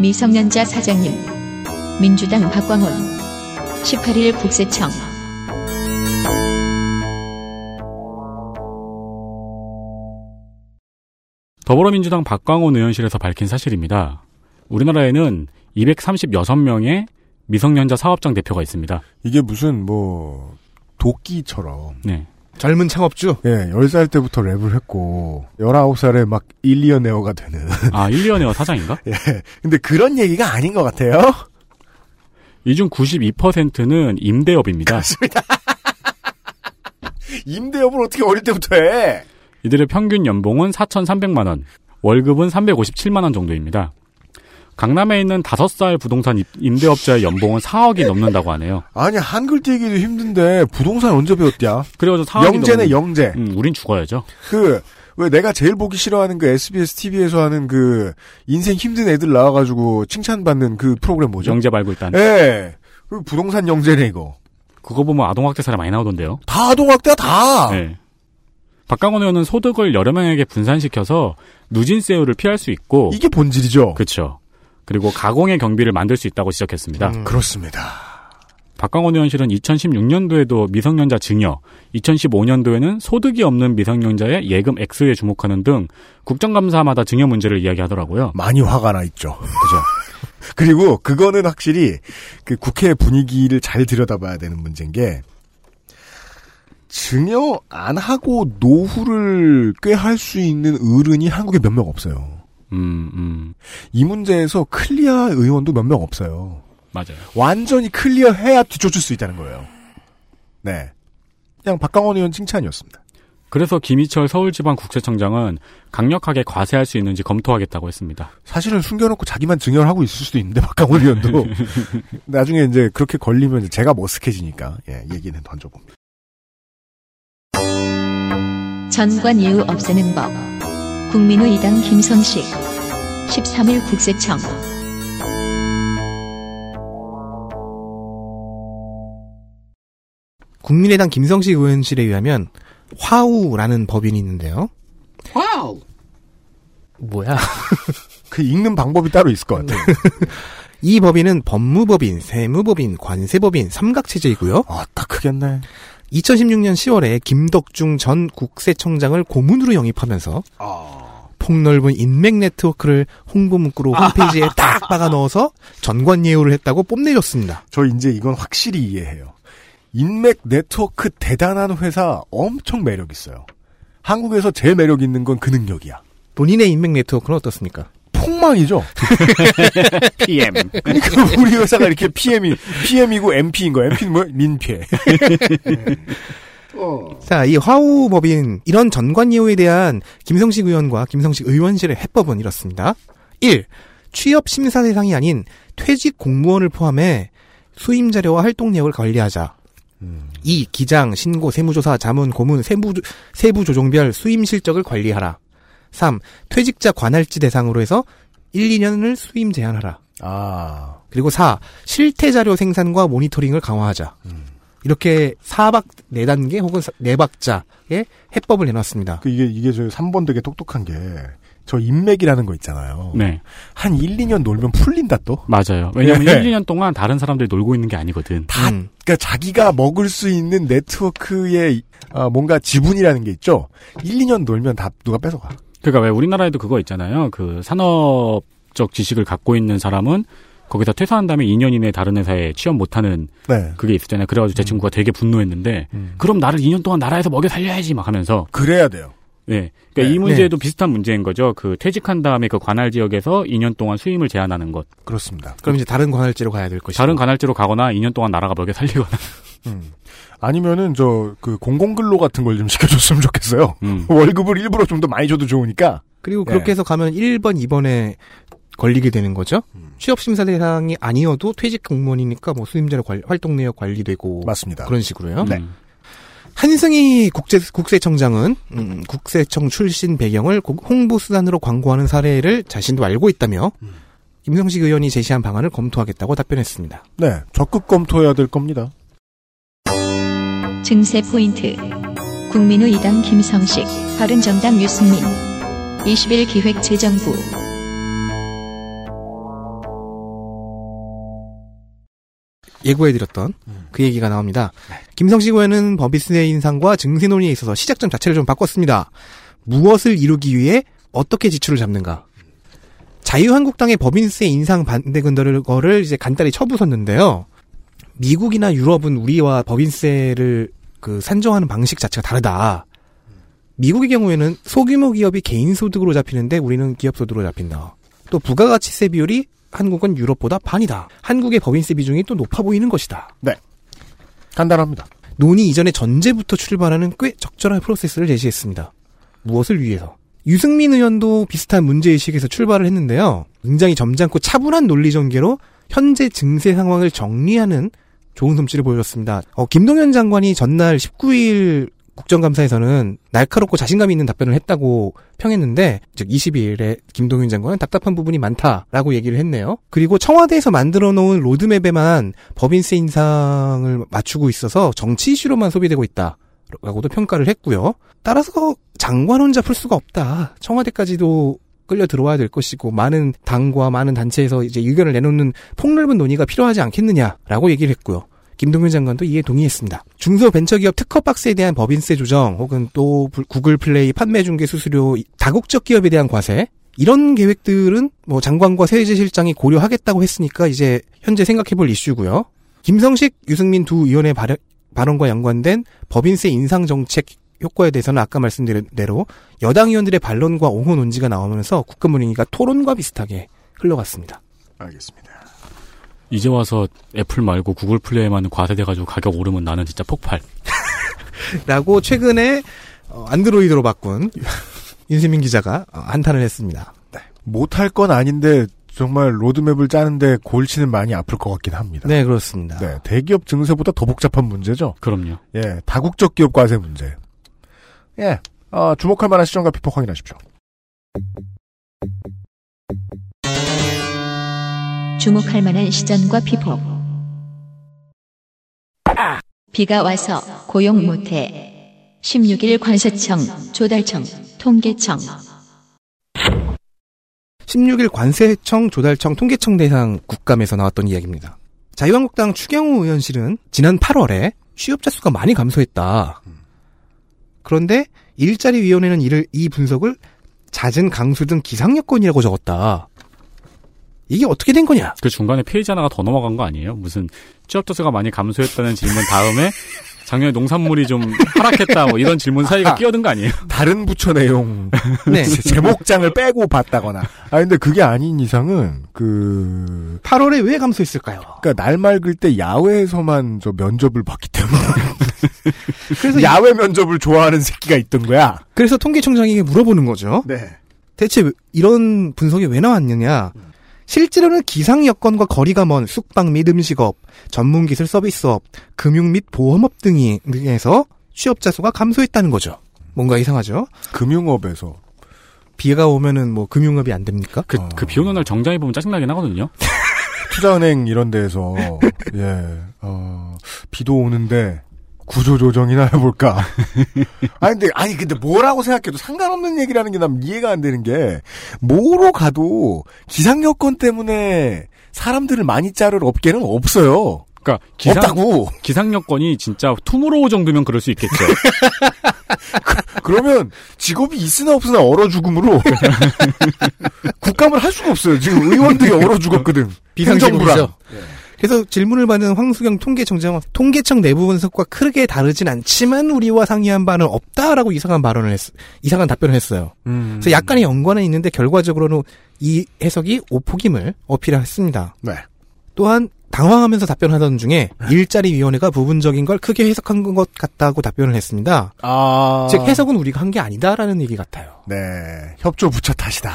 미성년자 사장님 민주당 박광훈 18일 국세청 더불어민주당 박광원 의원실에서 밝힌 사실입니다. 우리나라에는 236명의 미성년자 사업장 대표가 있습니다. 이게 무슨 뭐 도끼처럼 네. 젊은 창업주. 예, 10살 때부터 랩을 했고 19살에 막 일리어네어가 되는 아, 1년에어 사장인가? 예. 근데 그런 얘기가 아닌 것 같아요. 이 중 92%는 임대업입니다. 임대업을 어떻게 어릴 때부터 해? 이들의 평균 연봉은 4,300만 원, 월급은 357만 원 정도입니다. 강남에 있는 5살 부동산 입- 임대업자의 연봉은 4억이 넘는다고 하네요. 아니 한글 띄기도 힘든데 부동산 언제 배웠냐? 그래가지고 4억이 영재네 넘는... 영재. 음, 우린 죽어야죠. 그 왜 내가 제일 보기 싫어하는 그 SBS TV에서 하는 그 인생 힘든 애들 나와가지고 칭찬받는 그 프로그램 뭐죠? 영재 말고 일단 예. 그 부동산 영재네 이거. 그거 보면 아동학대 사례 많이 나오던데요. 다 아동학대야 다. 네. 박강원 의원은 소득을 여러 명에게 분산시켜서 누진세율을 피할 수 있고 이게 본질이죠. 그렇죠. 그리고 가공의 경비를 만들 수 있다고 지적했습니다. 음. 그렇습니다. 박강원 의원실은 2016년도에도 미성년자 증여, 2015년도에는 소득이 없는 미성년자의 예금 액수에 주목하는 등 국정감사마다 증여 문제를 이야기하더라고요. 많이 화가 나 있죠. 그죠. 그리고 그거는 확실히 그 국회 분위기를 잘 들여다봐야 되는 문제인 게 증여 안 하고 노후를 꾀할 수 있는 어른이 한국에 몇 명 없어요. 음, 음, 이 문제에서 clear 의원도 몇 명 없어요. 맞아요. 완전히 clear 해야 뒤쫓을 수 있다는 거예요. 네. 그냥 박광온 의원 칭찬이었습니다. 그래서 김희철 서울지방국세청장은 강력하게 과세할 수 있는지 검토하겠다고 했습니다. 사실은 숨겨놓고 자기만 증여를 하고 있을 수도 있는데 박광온 의원도 나중에 이제 그렇게 걸리면 제가 머쓱해지니까 예, 얘기는 던져봅니다. 전관 예우 없애는 법. 국민의 이당 김성식. 13일 국세청. 국민의당 김성식 의원실에 의하면 화우라는 법인이 있는데요. 화우. 뭐야? 그 읽는 방법이 따로 있을 것 같아요. 이 법인은 법무법인, 세무법인, 관세법인 삼각체제이고요. 아, 딱 크겠네. 2016년 10월에 김덕중 전 국세청장을 고문으로 영입하면서 폭넓은 인맥 네트워크를 홍보 문구로 홈페이지에 딱 박아 넣어서 전관 예우를 했다고 뽐내줬습니다. 저 이제 이건 확실히 이해해요. 인맥 네트워크 대단한 회사 엄청 매력 있어요. 한국에서 제일 매력 있는 건 그 능력이야. 본인의 인맥 네트워크는 어떻습니까? 폭망이죠. PM. 그러니까 우리 회사가 이렇게 PM이 PM이고 MP인 거야. MP는 뭐야? 민폐. 자, 이 화우 법인 이런 전관 예우에 대한 김성식 의원과 김성식 의원실의 해법은 이렇습니다. 1. 취업 심사 대상이 아닌 퇴직 공무원을 포함해 수임 자료와 활동 내역을 관리하자. 2. 기장, 신고, 세무조사, 자문, 고문, 세부, 세부 조종별 수임 실적을 관리하라. 3. 퇴직자 관할지 대상으로 해서 1, 2년을 수임 제한하라. 아, 그리고 4. 실태 자료 생산과 모니터링을 강화하자. 이렇게 4박 4단계 혹은 4박자의 해법을 내놨습니다. 그 이게 이게 저 3번 되게 똑똑한 게 저 인맥이라는 거 있잖아요. 네, 한 1, 2년 놀면 풀린다 또. 맞아요. 왜냐면 네. 1, 2년 동안 다른 사람들이 놀고 있는 게 아니거든. 다 음. 그러니까 자기가 먹을 수 있는 네트워크의 아, 뭔가 지분이라는 게 있죠. 1, 2년 놀면 다 누가 뺏어가. 그러니까 왜 우리나라에도 그거 있잖아요. 그 산업적 지식을 갖고 있는 사람은 거기서 퇴사한 다음에 2년 이내에 다른 회사에 취업 못하는 네. 그게 있었잖아요. 그래가지고 제 친구가 되게 분노했는데 음. 그럼 나를 2년 동안 나라에서 먹여 살려야지 막 하면서 그래야 돼요. 네. 그러니까 네. 이 문제도 비슷한 문제인 거죠. 그 퇴직한 다음에 그 관할 지역에서 2년 동안 수임을 제한하는 것. 그렇습니다. 그럼 이제 다른 관할지로 가야 될 것이고. 다른 관할지로 가거나 2년 동안 나라가 먹여 살리거나. 음. 아니면은 저 그 공공근로 같은 걸 좀 시켜줬으면 좋겠어요. 음. 월급을 일부러 좀 더 많이 줘도 좋으니까. 그리고 네. 그렇게 해서 가면 1번, 2번에 걸리게 되는 거죠. 음. 취업 심사 대상이 아니어도 퇴직 공무원이니까 뭐 수임자료 관- 활동 내역 관리되고 맞습니다. 그런 식으로요. 네. 음. 한승희 국제 국세청장은 음, 국세청 출신 배경을 고- 홍보 수단으로 광고하는 사례를 자신도 알고 있다며 음. 김성식 의원이 제시한 방안을 검토하겠다고 답변했습니다. 네, 적극 검토해야 될 겁니다. 증세 포인트. 국민의 이당 김성식. 바른정당 유승민. 20일 기획재정부. 예고해드렸던 음. 그 얘기가 나옵니다. 네. 김성식 의원은 법인세 인상과 증세 논의에 있어서 시작점 자체를 좀 바꿨습니다. 무엇을 이루기 위해 어떻게 지출을 잡는가? 자유한국당의 법인세 인상 반대 근거를 이제 간단히 쳐부쉈는데요. 미국이나 유럽은 우리와 법인세를 그 산정하는 방식 자체가 다르다. 미국의 경우에는 소규모 기업이 개인 소득으로 잡히는데 우리는 기업 소득으로 잡힌다. 또 부가가치세 비율이 한국은 유럽보다 반이다. 한국의 법인세 비중이 또 높아 보이는 것이다. 간단합니다. 논의 이전에 전제부터 출발하는 꽤 적절한 프로세스를 제시했습니다. 무엇을 위해서? 유승민 의원도 비슷한 문제의식에서 출발을 했는데요. 굉장히 점잖고 차분한 논리 전개로 현재 증세 상황을 정리하는 좋은 솜씨를 보여줬습니다. 어, 김동연 장관이 전날 19일 국정감사에서는 날카롭고 자신감 있는 답변을 했다고 평했는데 즉 22일에 김동윤 장관은 답답한 부분이 많다라고 얘기를 했네요. 그리고 청와대에서 만들어 놓은 로드맵에만 법인세 인상을 맞추고 있어서 정치 이슈로만 소비되고 있다 라고도 평가를 했고요. 따라서 장관 혼자 풀 수가 없다. 청와대까지도 끌려 들어와야 될 것이고 많은 당과 많은 단체에서 이제 의견을 내놓는 폭넓은 논의가 필요하지 않겠느냐라고 얘기를 했고요. 김동윤 장관도 이에 동의했습니다. 중소벤처기업 특허박스에 대한 법인세 조정 혹은 또 구글 플레이 판매 중개 수수료 다국적 기업에 대한 과세 이런 계획들은 뭐 장관과 세제실장이 고려하겠다고 했으니까 이제 현재 생각해볼 이슈고요. 김성식, 유승민 두 의원의 발언, 발언과 연관된 법인세 인상 정책 효과에 대해서는 아까 말씀드린 대로 여당 의원들의 반론과 옹호 논지가 나오면서 국감문의가 토론과 비슷하게 흘러갔습니다. 알겠습니다. 이제 와서 애플 말고 구글 플레이만 과세돼가지고 가격 오르면 나는 진짜 폭발. 라고 최근에 어, 안드로이드로 바꾼 윤세민 기자가 어, 한탄을 했습니다. 못할 건 아닌데 정말 로드맵을 짜는데 골치는 많이 아플 것 같긴 합니다. 네, 그렇습니다. 네, 대기업 증세보다 더 복잡한 문제죠. 그럼요. 예, 다국적 기업 과세 문제. 예, 어, 주목할 만한 시점과 비폭 확인하십시오. 주목할 만한 시전과 피폭. 비가 와서 고용 못해. 16일 관세청, 조달청, 통계청. 16일 관세청, 조달청, 통계청 대상 국감에서 나왔던 이야기입니다. 자유한국당 추경호 의원실은 지난 8월에 취업자 수가 많이 감소했다. 그런데 일자리위원회는 이를 이 분석을 잦은 강수 등 기상 여건이라고 적었다. 이게 어떻게 된 거냐? 그 중간에 페이지 하나가 더 넘어간 거 아니에요? 무슨 취업 자 수가 많이 감소했다는 질문 다음에 작년에 농산물이 좀 하락했다 뭐 이런 질문 사이가 아. 끼어든 거 아니에요? 다른 부처 내용 네. 제목장을 빼고 봤다거나. 아 근데 그게 아닌 이상은 그 8월에 왜 감소했을까요? 그러니까 날 맑을 때 야외에서만 저 면접을 봤기 때문에 그래서 야외 면접을 좋아하는 새끼가 있던 거야. 그래서 통계청장에게 물어보는 거죠. 네. 대체 왜- 이런 분석이 왜 나왔느냐? 실제로는 기상 여건과 거리가 먼 숙박 및 음식업, 전문 기술 서비스업, 금융 및 보험업 등이 등에서 취업자 수가 감소했다는 거죠. 뭔가 이상하죠? 금융업에서 비가 오면은 뭐 금융업이 안 됩니까? 그, 어. 그비 오는 날 정장해 보면 짜증나긴 하거든요. 투자은행 이런 데에서 예, 어, 비도 오는데 구조조정이나 해볼까. 아니 근데 아니 근데 뭐라고 생각해도 상관없는 얘기라는 게 난 이해가 안 되는 게 뭐로 가도 기상 여건 때문에 사람들을 많이 자를 업계는 없어요. 그러니까 기상 없다고. 기상 여건이 진짜 투모로우 정도면 그럴 수 있겠죠. 그 러면 직업이 있으나 없으나 얼어 죽음으로 국감을 할 수가 없어요. 지금 의원들이 얼어 죽었거든. 행정부랑. 그래서 질문을 받은 황수경 통계청장은 통계청 내부 분석과 크게 다르진 않지만 우리와 상의한 바는 없다라고 이상한 발언을 했, 이상한 답변을 했어요. 음. 그래서 약간의 연관은 있는데 결과적으로는 이 해석이 오폭임을 어필했습니다. 네. 또한 당황하면서 답변하던 중에 일자리 위원회가 부분적인 걸 크게 해석한 것 같다고 답변을 했습니다. 아. 즉 해석은 우리가 한 게 아니다라는 얘기 같아요. 네. 협조 부처 탓이다.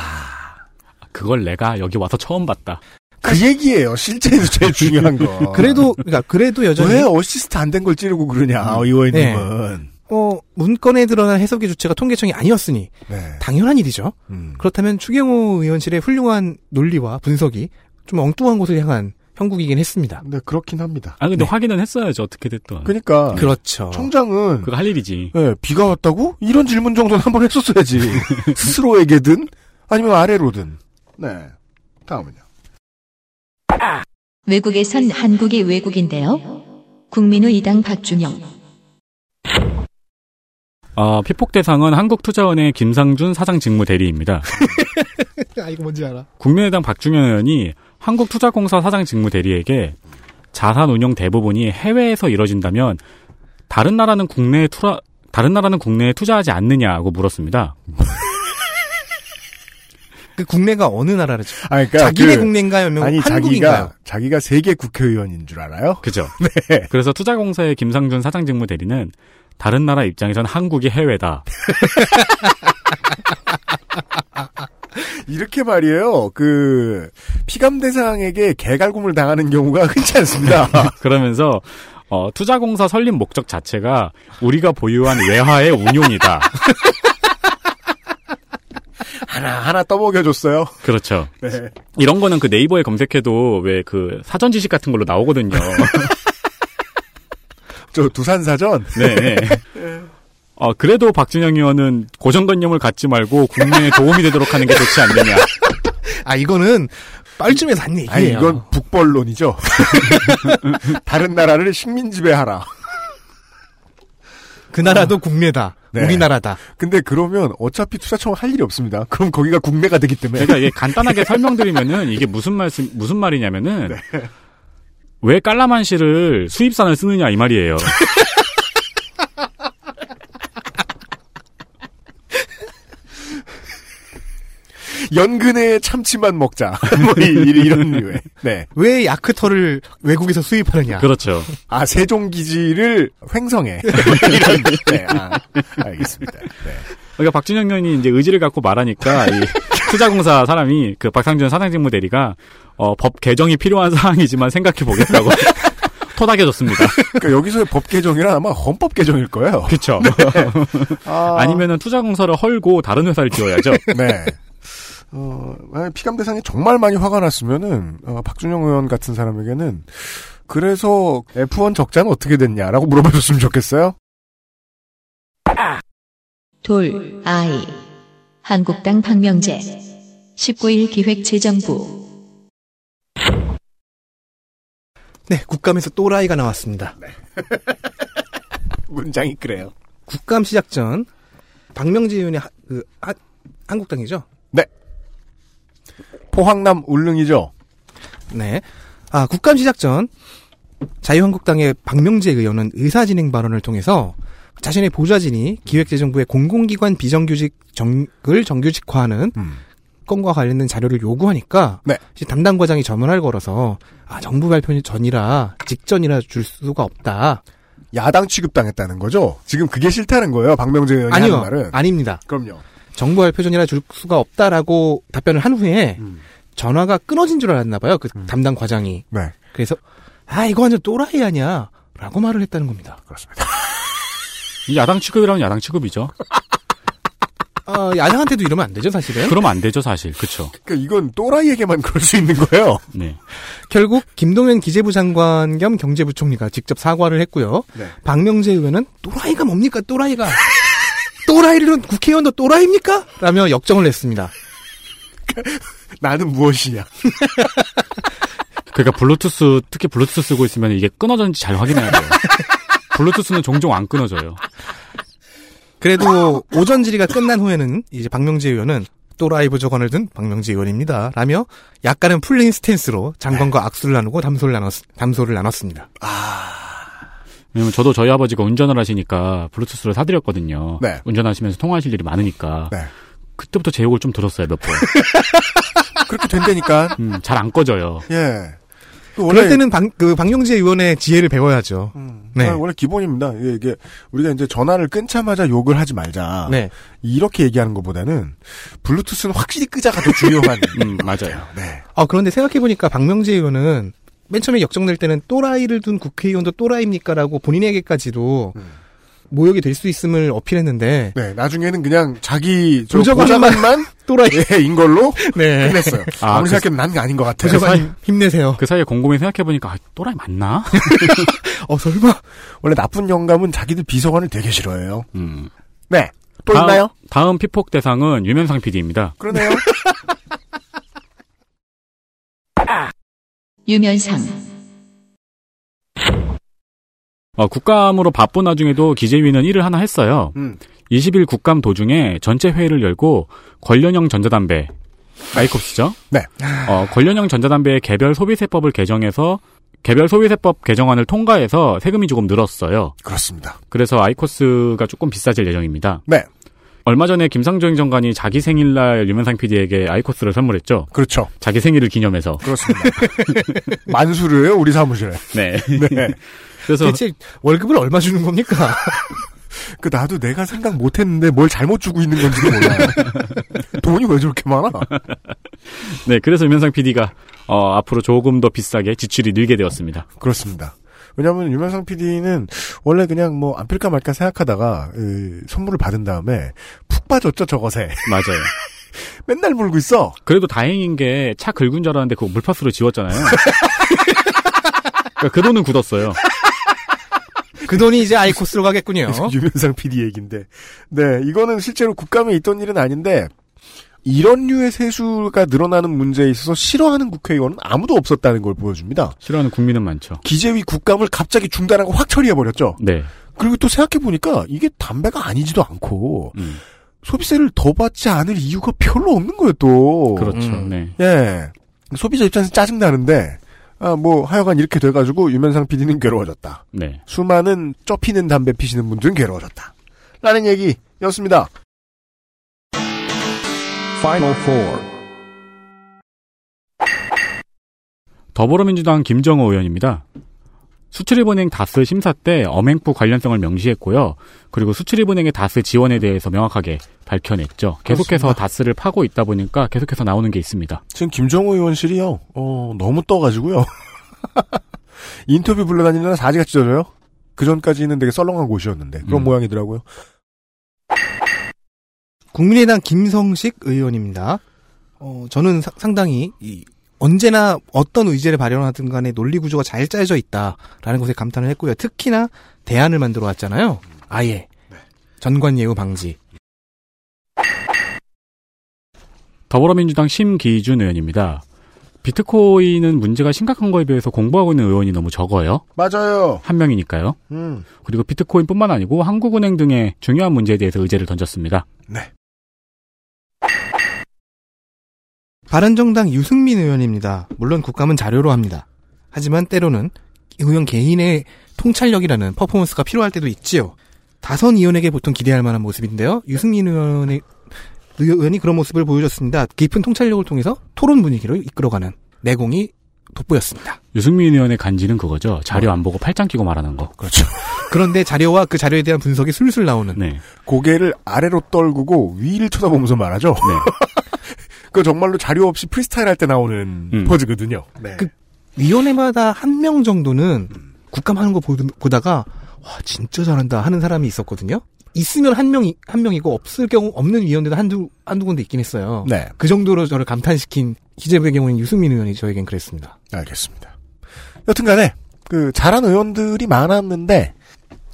그걸 내가 여기 와서 처음 봤다. 그 얘기예요. 실제에서 제일 중요한 거. 그래도 그러니까 그래도 여전히 왜 어시스트 안 된 걸 찌르고 그러냐, 의원님은. 어, 문건에 드러난 해석의 주체가 통계청이 아니었으니 네. 당연한 일이죠. 음. 그렇다면 추경호 의원실의 훌륭한 논리와 분석이 좀 엉뚱한 곳을 향한 형국이긴 했습니다. 네, 그렇긴 합니다. 아 근데 확인은 했어야죠 어떻게 됐든. 그러니까 그렇죠. 청장은 그거 할 일이지. 예, 비가 왔다고? 이런 질문 정도는 한 번 했었어야지. 스스로에게든 아니면 아래로든. 네. 다음은요. 외국에선 한국이 외국인데요. 국민의 이당 박준영. 어, 피폭 대상은 한국투자원의 김상준 사장 직무 대리입니다. 아 이거 뭔지 알아? 국민의당 박중현 의원이 한국투자공사 사장 직무 대리에게 자산 운용 대부분이 해외에서 이뤄진다면 다른 나라는 국내에 투자 다른 나라는 국내에 투자하지 않느냐고 물었습니다. 그 국내가 어느 나라죠? 아, 그러니까 자기네 그- 국내인가요? 아니면 아니, 한국인가요? 자기가, 자기가 세계 국회의원인 줄 알아요? 그죠? 그래서 투자공사의 김상준 사장 직무 대리는 다른 나라 입장에선 한국이 해외다. 이렇게 말이에요. 그, 피감 대상에게 개갈굼을 당하는 경우가 흔치 않습니다. 그러면서 어, 투자공사 설립 목적 자체가 우리가 보유한 외화의 운용이다. 하나 하나 떠먹여줬어요. 그렇죠. 네. 이런 거는 그 네이버에 검색해도 왜 그 사전 지식 같은 걸로 나오거든요. 저 두산 사전. 네. 어, 그래도 박진영 의원은 고정관념을 갖지 말고 국민에 도움이 되도록 하는 게 좋지 않느냐. 아 이거는 뻘쭘해서 한 얘기예요. 아니 이건 북벌론이죠. 다른 나라를 식민 지배하라. 그 나라도 국내다. 네. 우리나라다. 근데 그러면 어차피 투자청은 할 일이 없습니다. 그럼 거기가 국내가 되기 때문에. 그러니까 이게 간단하게 설명드리면은 이게 무슨 말씀 무슨 말이냐면은 왜 깔라만시를 수입산을 쓰느냐 이 말이에요. 연근에 참치만 먹자. 뭐 이, 이- 이런 류의. 네. 왜 야크터를 외국에서 수입하느냐? 그렇죠. 아 세종 기지를 횡성해. 이런. 네. 아, 알겠습니다. 네. 그러니까 박진영 의원이 이제 의지를 갖고 말하니까 이 투자공사 사람이 그 박상준 사장직무 대리가 어, 법 개정이 필요한 사항이지만 생각해 보겠다고 토닥여줬습니다. 그러니까 여기서의 법 개정이란 아마 헌법 개정일 거예요. 그렇죠. 아, 아니면은 투자공사를 헐고 다른 회사를 지어야죠. 네. 어, 만약 피감 대상이 정말 많이 화가 났으면은, 어, 박준영 의원 같은 사람에게는, 그래서 F1 적자는 어떻게 됐냐라고 물어봐줬으면 좋겠어요. 돌, 아이. 한국당 박명재. 19일 기획재정부. 네, 국감에서 또라이가 나왔습니다. 문장이 그래요. 국감 시작 전 박명지 의원이 하- 그 하- 한국당이죠. 포항남 울릉이죠. 네. 아, 국감 시작 전 자유한국당의 박명재 의원은 의사진행 발언을 통해서 자신의 보좌진이 기획재정부의 공공기관 비정규직 정을 정규직화하는 음. 건과 관련된 자료를 요구하니까 네. 담당 과장이 전화를 걸어서 아 정부 발표 전이라 직전이라 줄 수가 없다. 야당 취급당했다는 거죠. 지금 그게 싫다는 거예요. 박명재 의원이 아니요, 하는 말은. 아닙니다. 그럼요. 정부 발표 전이라 줄 수가 없다라고 답변을 한 후에 음. 전화가 끊어진 줄 알았나 봐요. 그 음. 담당 과장이. 네, 그래서 아 이거 완전 또라이 아니야. 라고 말을 했다는 겁니다. 그렇습니다. 이 야당 취급이라면 야당 취급이죠. 아, 야당한테도 이러면 안 되죠, 사실은. 그러면 안 되죠, 사실. 그렇죠. 그러니까 이건 또라이에게만 그럴 수 있는 거예요. 네. 결국 김동연 기재부 장관 겸 경제부총리가 직접 사과를 했고요. 네. 박명재 의원은 또라이가 뭡니까, 또라이가. 또라이는 국회의원도 또라이입니까? 라며 역정을 냈습니다. 나는 무엇이냐. 그러니까 블루투스 특히 블루투스 쓰고 있으면 이게 끊어졌는지 잘 확인해야 돼요. 블루투스는 종종 안 끊어져요. 그래도 오전 질의가 끝난 후에는 이제 박명재 의원은 또 라이 부족원을 든 박명재 의원입니다. 라며 약간은 풀린 stance로 장관과 악수를 나누고 담소를 나눴, 담소를 나눴습니다. 왜냐면 저도 저희 아버지가 운전을 하시니까 블루투스를 사드렸거든요. 네. 운전하시면서 통화하실 일이 많으니까. 네. 그때부터 제 욕을 좀 들었어요, 몇 번. 그렇게 된다니까. 음, 잘 안 꺼져요. 예. 그 그럴 때는 박, 그 박명재 의원의 지혜를 배워야죠. 음, 네. 아, 원래 기본입니다. 이게, 이게 우리가 이제 전화를 끊자마자 욕을 하지 말자. 네. 이렇게 얘기하는 것보다는 블루투스는 확실히 끄자가 더 중요한. 음, 맞아요. 네. 아, 그런데 생각해보니까 박명재 의원은 맨 처음에 역정낼 때는 또라이를 둔 국회의원도 또라이입니까? 라고 본인에게까지도 음. 모욕이 될 수 있음을 어필했는데, 네. 나중에는 그냥 자기 저 보좌관만- 보좌관만 또라이. 예, 인 걸로 네. 끝냈어요. 아, 아무리 그- 생각해도 난 아닌 것 같아요. 보좌관님, 힘내세요. 그 사이에 곰곰이 생각해 보니까, 아, 또라이 맞나? 어, 설마? 원래 나쁜 영감은 자기들 비서관을 되게 싫어해요. 음. 네. 또 다음- 있나요? 다음 피폭 대상은 유면상 PD입니다. 그러네요. 유면상. 어, 국감으로 바쁜 와중에도 기재위는 일을 하나 했어요. 음. 20일 국감 도중에 전체 회의를 열고 관련형 전자담배, 아이콥스죠? 네. 어, 관련형 전자담배의 개별 소비세법을 개정해서 개별 소비세법 개정안을 통과해서 세금이 조금 늘었어요. 그렇습니다. 그래서 아이코스가 조금 비싸질 예정입니다. 네. 얼마 전에 김상조 행정관이 자기 생일날 유면상 PD에게 아이코스를 선물했죠. 그렇죠. 자기 생일을 기념해서. 그렇습니다. 만수르예요 우리 사무실에. 네. 네. 그래서 대체 월급을 얼마 주는 겁니까? 그 나도 내가 생각 못했는데 뭘 잘못 주고 있는 건지도 몰라요. 돈이 왜 저렇게 많아? 네, 그래서 유면상 PD가 어, 앞으로 조금 더 비싸게 지출이 늘게 되었습니다. 그렇습니다. 왜냐하면 유명상 PD는 원래 그냥 뭐 안 필까 말까 생각하다가 그 선물을 받은 다음에 푹 빠졌죠 저것에 맞아요. 맨날 물고 있어. 그래도 다행인 게 차 긁은 줄 알았는데 그거 물파스로 지웠잖아요. 그러니까 그 돈은 굳었어요. 그 돈이 이제 아이코스로 가겠군요. 유명상 PD 얘기인데. 네, 이거는 실제로 국감에 있던 일은 아닌데 이런 류의 세수가 늘어나는 문제에 있어서 싫어하는 국회의원은 아무도 없었다는 걸 보여줍니다. 싫어하는 국민은 많죠. 기재위 국감을 갑자기 중단하고 확 처리해버렸죠. 네. 그리고 또 생각해보니까 이게 담배가 아니지도 않고 음, 소비세를 더 받지 않을 이유가 별로 없는 거예요, 또. 그렇죠. 음. 네. 예. 소비자 입장에서 짜증나는데, 아, 뭐, 하여간 이렇게 돼가지고, 유면상 PD는 괴로워졌다. 네. 수많은 쪄피는 담배 피시는 분들은 괴로워졌다. 라는 얘기였습니다. Final Four. 더불어민주당 김정호 의원입니다. 수출입은행 다스 심사 때 엄행부 관련성을 명시했고요. 그리고 수출입은행의 다스 지원에 대해서 명확하게 밝혀냈죠. 계속해서 그렇습니다. 다스를 파고 있다 보니까 계속해서 나오는 게 있습니다. 지금 김정호 의원실이요, 어, 너무 떠가지고요. 인터뷰 불러다니느라 사지가 찢어져요? 그 전까지는 되게 썰렁한 곳이었는데, 그런 음. 모양이더라고요. 국민의당 김성식 의원입니다. 어, 저는 사- 상당히 이 언제나 어떤 의제를 발현하든 간에 논리 구조가 잘 짜여져 있다라는 것에 감탄을 했고요. 특히나 대안을 만들어 왔잖아요. 아예 전관 예우 방지. 더불어민주당 심기준 의원입니다. 비트코인은 문제가 심각한 거에 비해서 공부하고 있는 의원이 너무 적어요. 맞아요. 한 명이니까요. 음. 그리고 비트코인뿐만 아니고 한국은행 등의 중요한 문제에 대해서 의제를 던졌습니다. 네. 바른정당 유승민 의원입니다. 물론 국감은 자료로 합니다. 하지만 때로는 의원 개인의 통찰력이라는 퍼포먼스가 필요할 때도 있지요. 다선 의원에게 보통 기대할 만한 모습인데요. 유승민 의원의 의원이 그런 모습을 보여줬습니다. 깊은 통찰력을 통해서 토론 분위기를 이끌어가는 내공이 돋보였습니다. 유승민 의원의 간지는 그거죠. 자료 안 보고 팔짱 끼고 말하는 거. 그렇죠. 그런데 자료와 그 자료에 대한 분석이 술술 나오는 네. 고개를 아래로 떨구고 위를 쳐다보면서 말하죠. 네. 그 정말로 자료 없이 프리스타일 할 때 나오는 음. 포즈거든요. 네. 그- 위원회마다 한 명 정도는 국감하는 거 보- 보다가 와 진짜 잘한다 하는 사람이 있었거든요. 있으면 한 명이 한 명이고 없을 경우 없는 위원회도 한두 한두 군데 있긴 했어요. 네. 그 정도로 저를 감탄시킨 기재부의 경우는 유승민 의원이 저에겐 그랬습니다. 알겠습니다. 여튼간에 그 잘한 의원들이 많았는데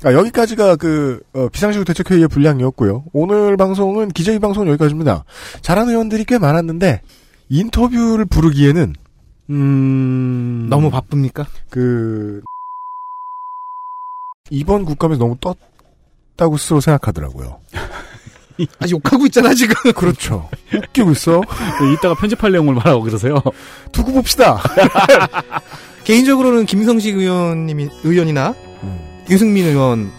아, 여기까지가 그 어, 비상시국 대책회의의 분량이었고요. 오늘 방송은 기재위 방송은 여기까지입니다. 잘한 의원들이 꽤 많았는데 인터뷰를 부르기에는 음 너무 바쁩니까? 그 이번 국감에서 너무 떴다고 스스로 생각하더라고요. 아 욕하고 있잖아 지금. 그렇죠. 웃기고 있어. 네, 이따가 편집할 내용을 말하고 그러세요. 두고 봅시다. 개인적으로는 김성식 의원님이 의원이나 음. 유승민 의원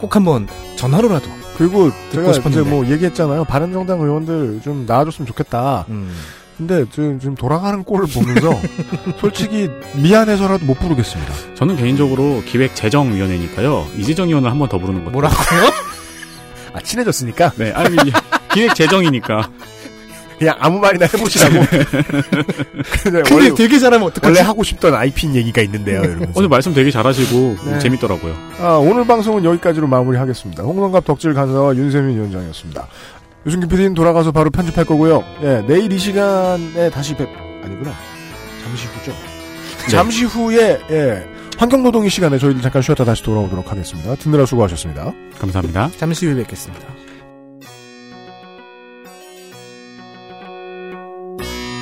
꼭 한번 전화로라도. 그리고 제가 이제 싶었는데. 뭐 얘기했잖아요. 바른정당 의원들 좀 나와줬으면 좋겠다. 음. 근데 지금, 지금 돌아가는 꼴을 보면서 솔직히 미안해서라도 못 부르겠습니다. 저는 개인적으로 기획재정위원회니까요. 이재정 의원을 한 번 더 부르는 것도. 뭐라고요? 아 친해졌으니까 네, 아니 기획재정이니까. 그냥 아무 말이나 해보시라고. 근데 근데 원래, 되게 잘하면 어떡하지? 원래 하고 싶던 아이핀 얘기가 있는데요. 이러면서. 오늘 말씀 되게 잘하시고 네. 재밌더라고요. 아, 오늘 방송은 여기까지로 마무리하겠습니다. 홍성갑 덕질 간사와 윤세민 위원장이었습니다. 유승규 PD는 돌아가서 바로 편집할 거고요. 예, 내일 이 시간에 다시 뵙, 아니구나. 잠시 후죠. 네. 잠시 후에, 예, 환경노동의 시간에 저희들 잠깐 쉬었다 다시 돌아오도록 하겠습니다. 듣느라 수고하셨습니다. 감사합니다. 잠시 후에 뵙겠습니다.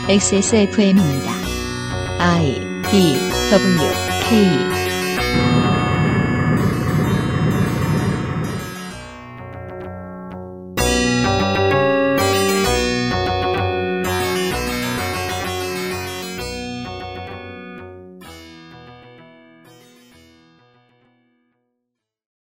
XSFM입니다. I D W K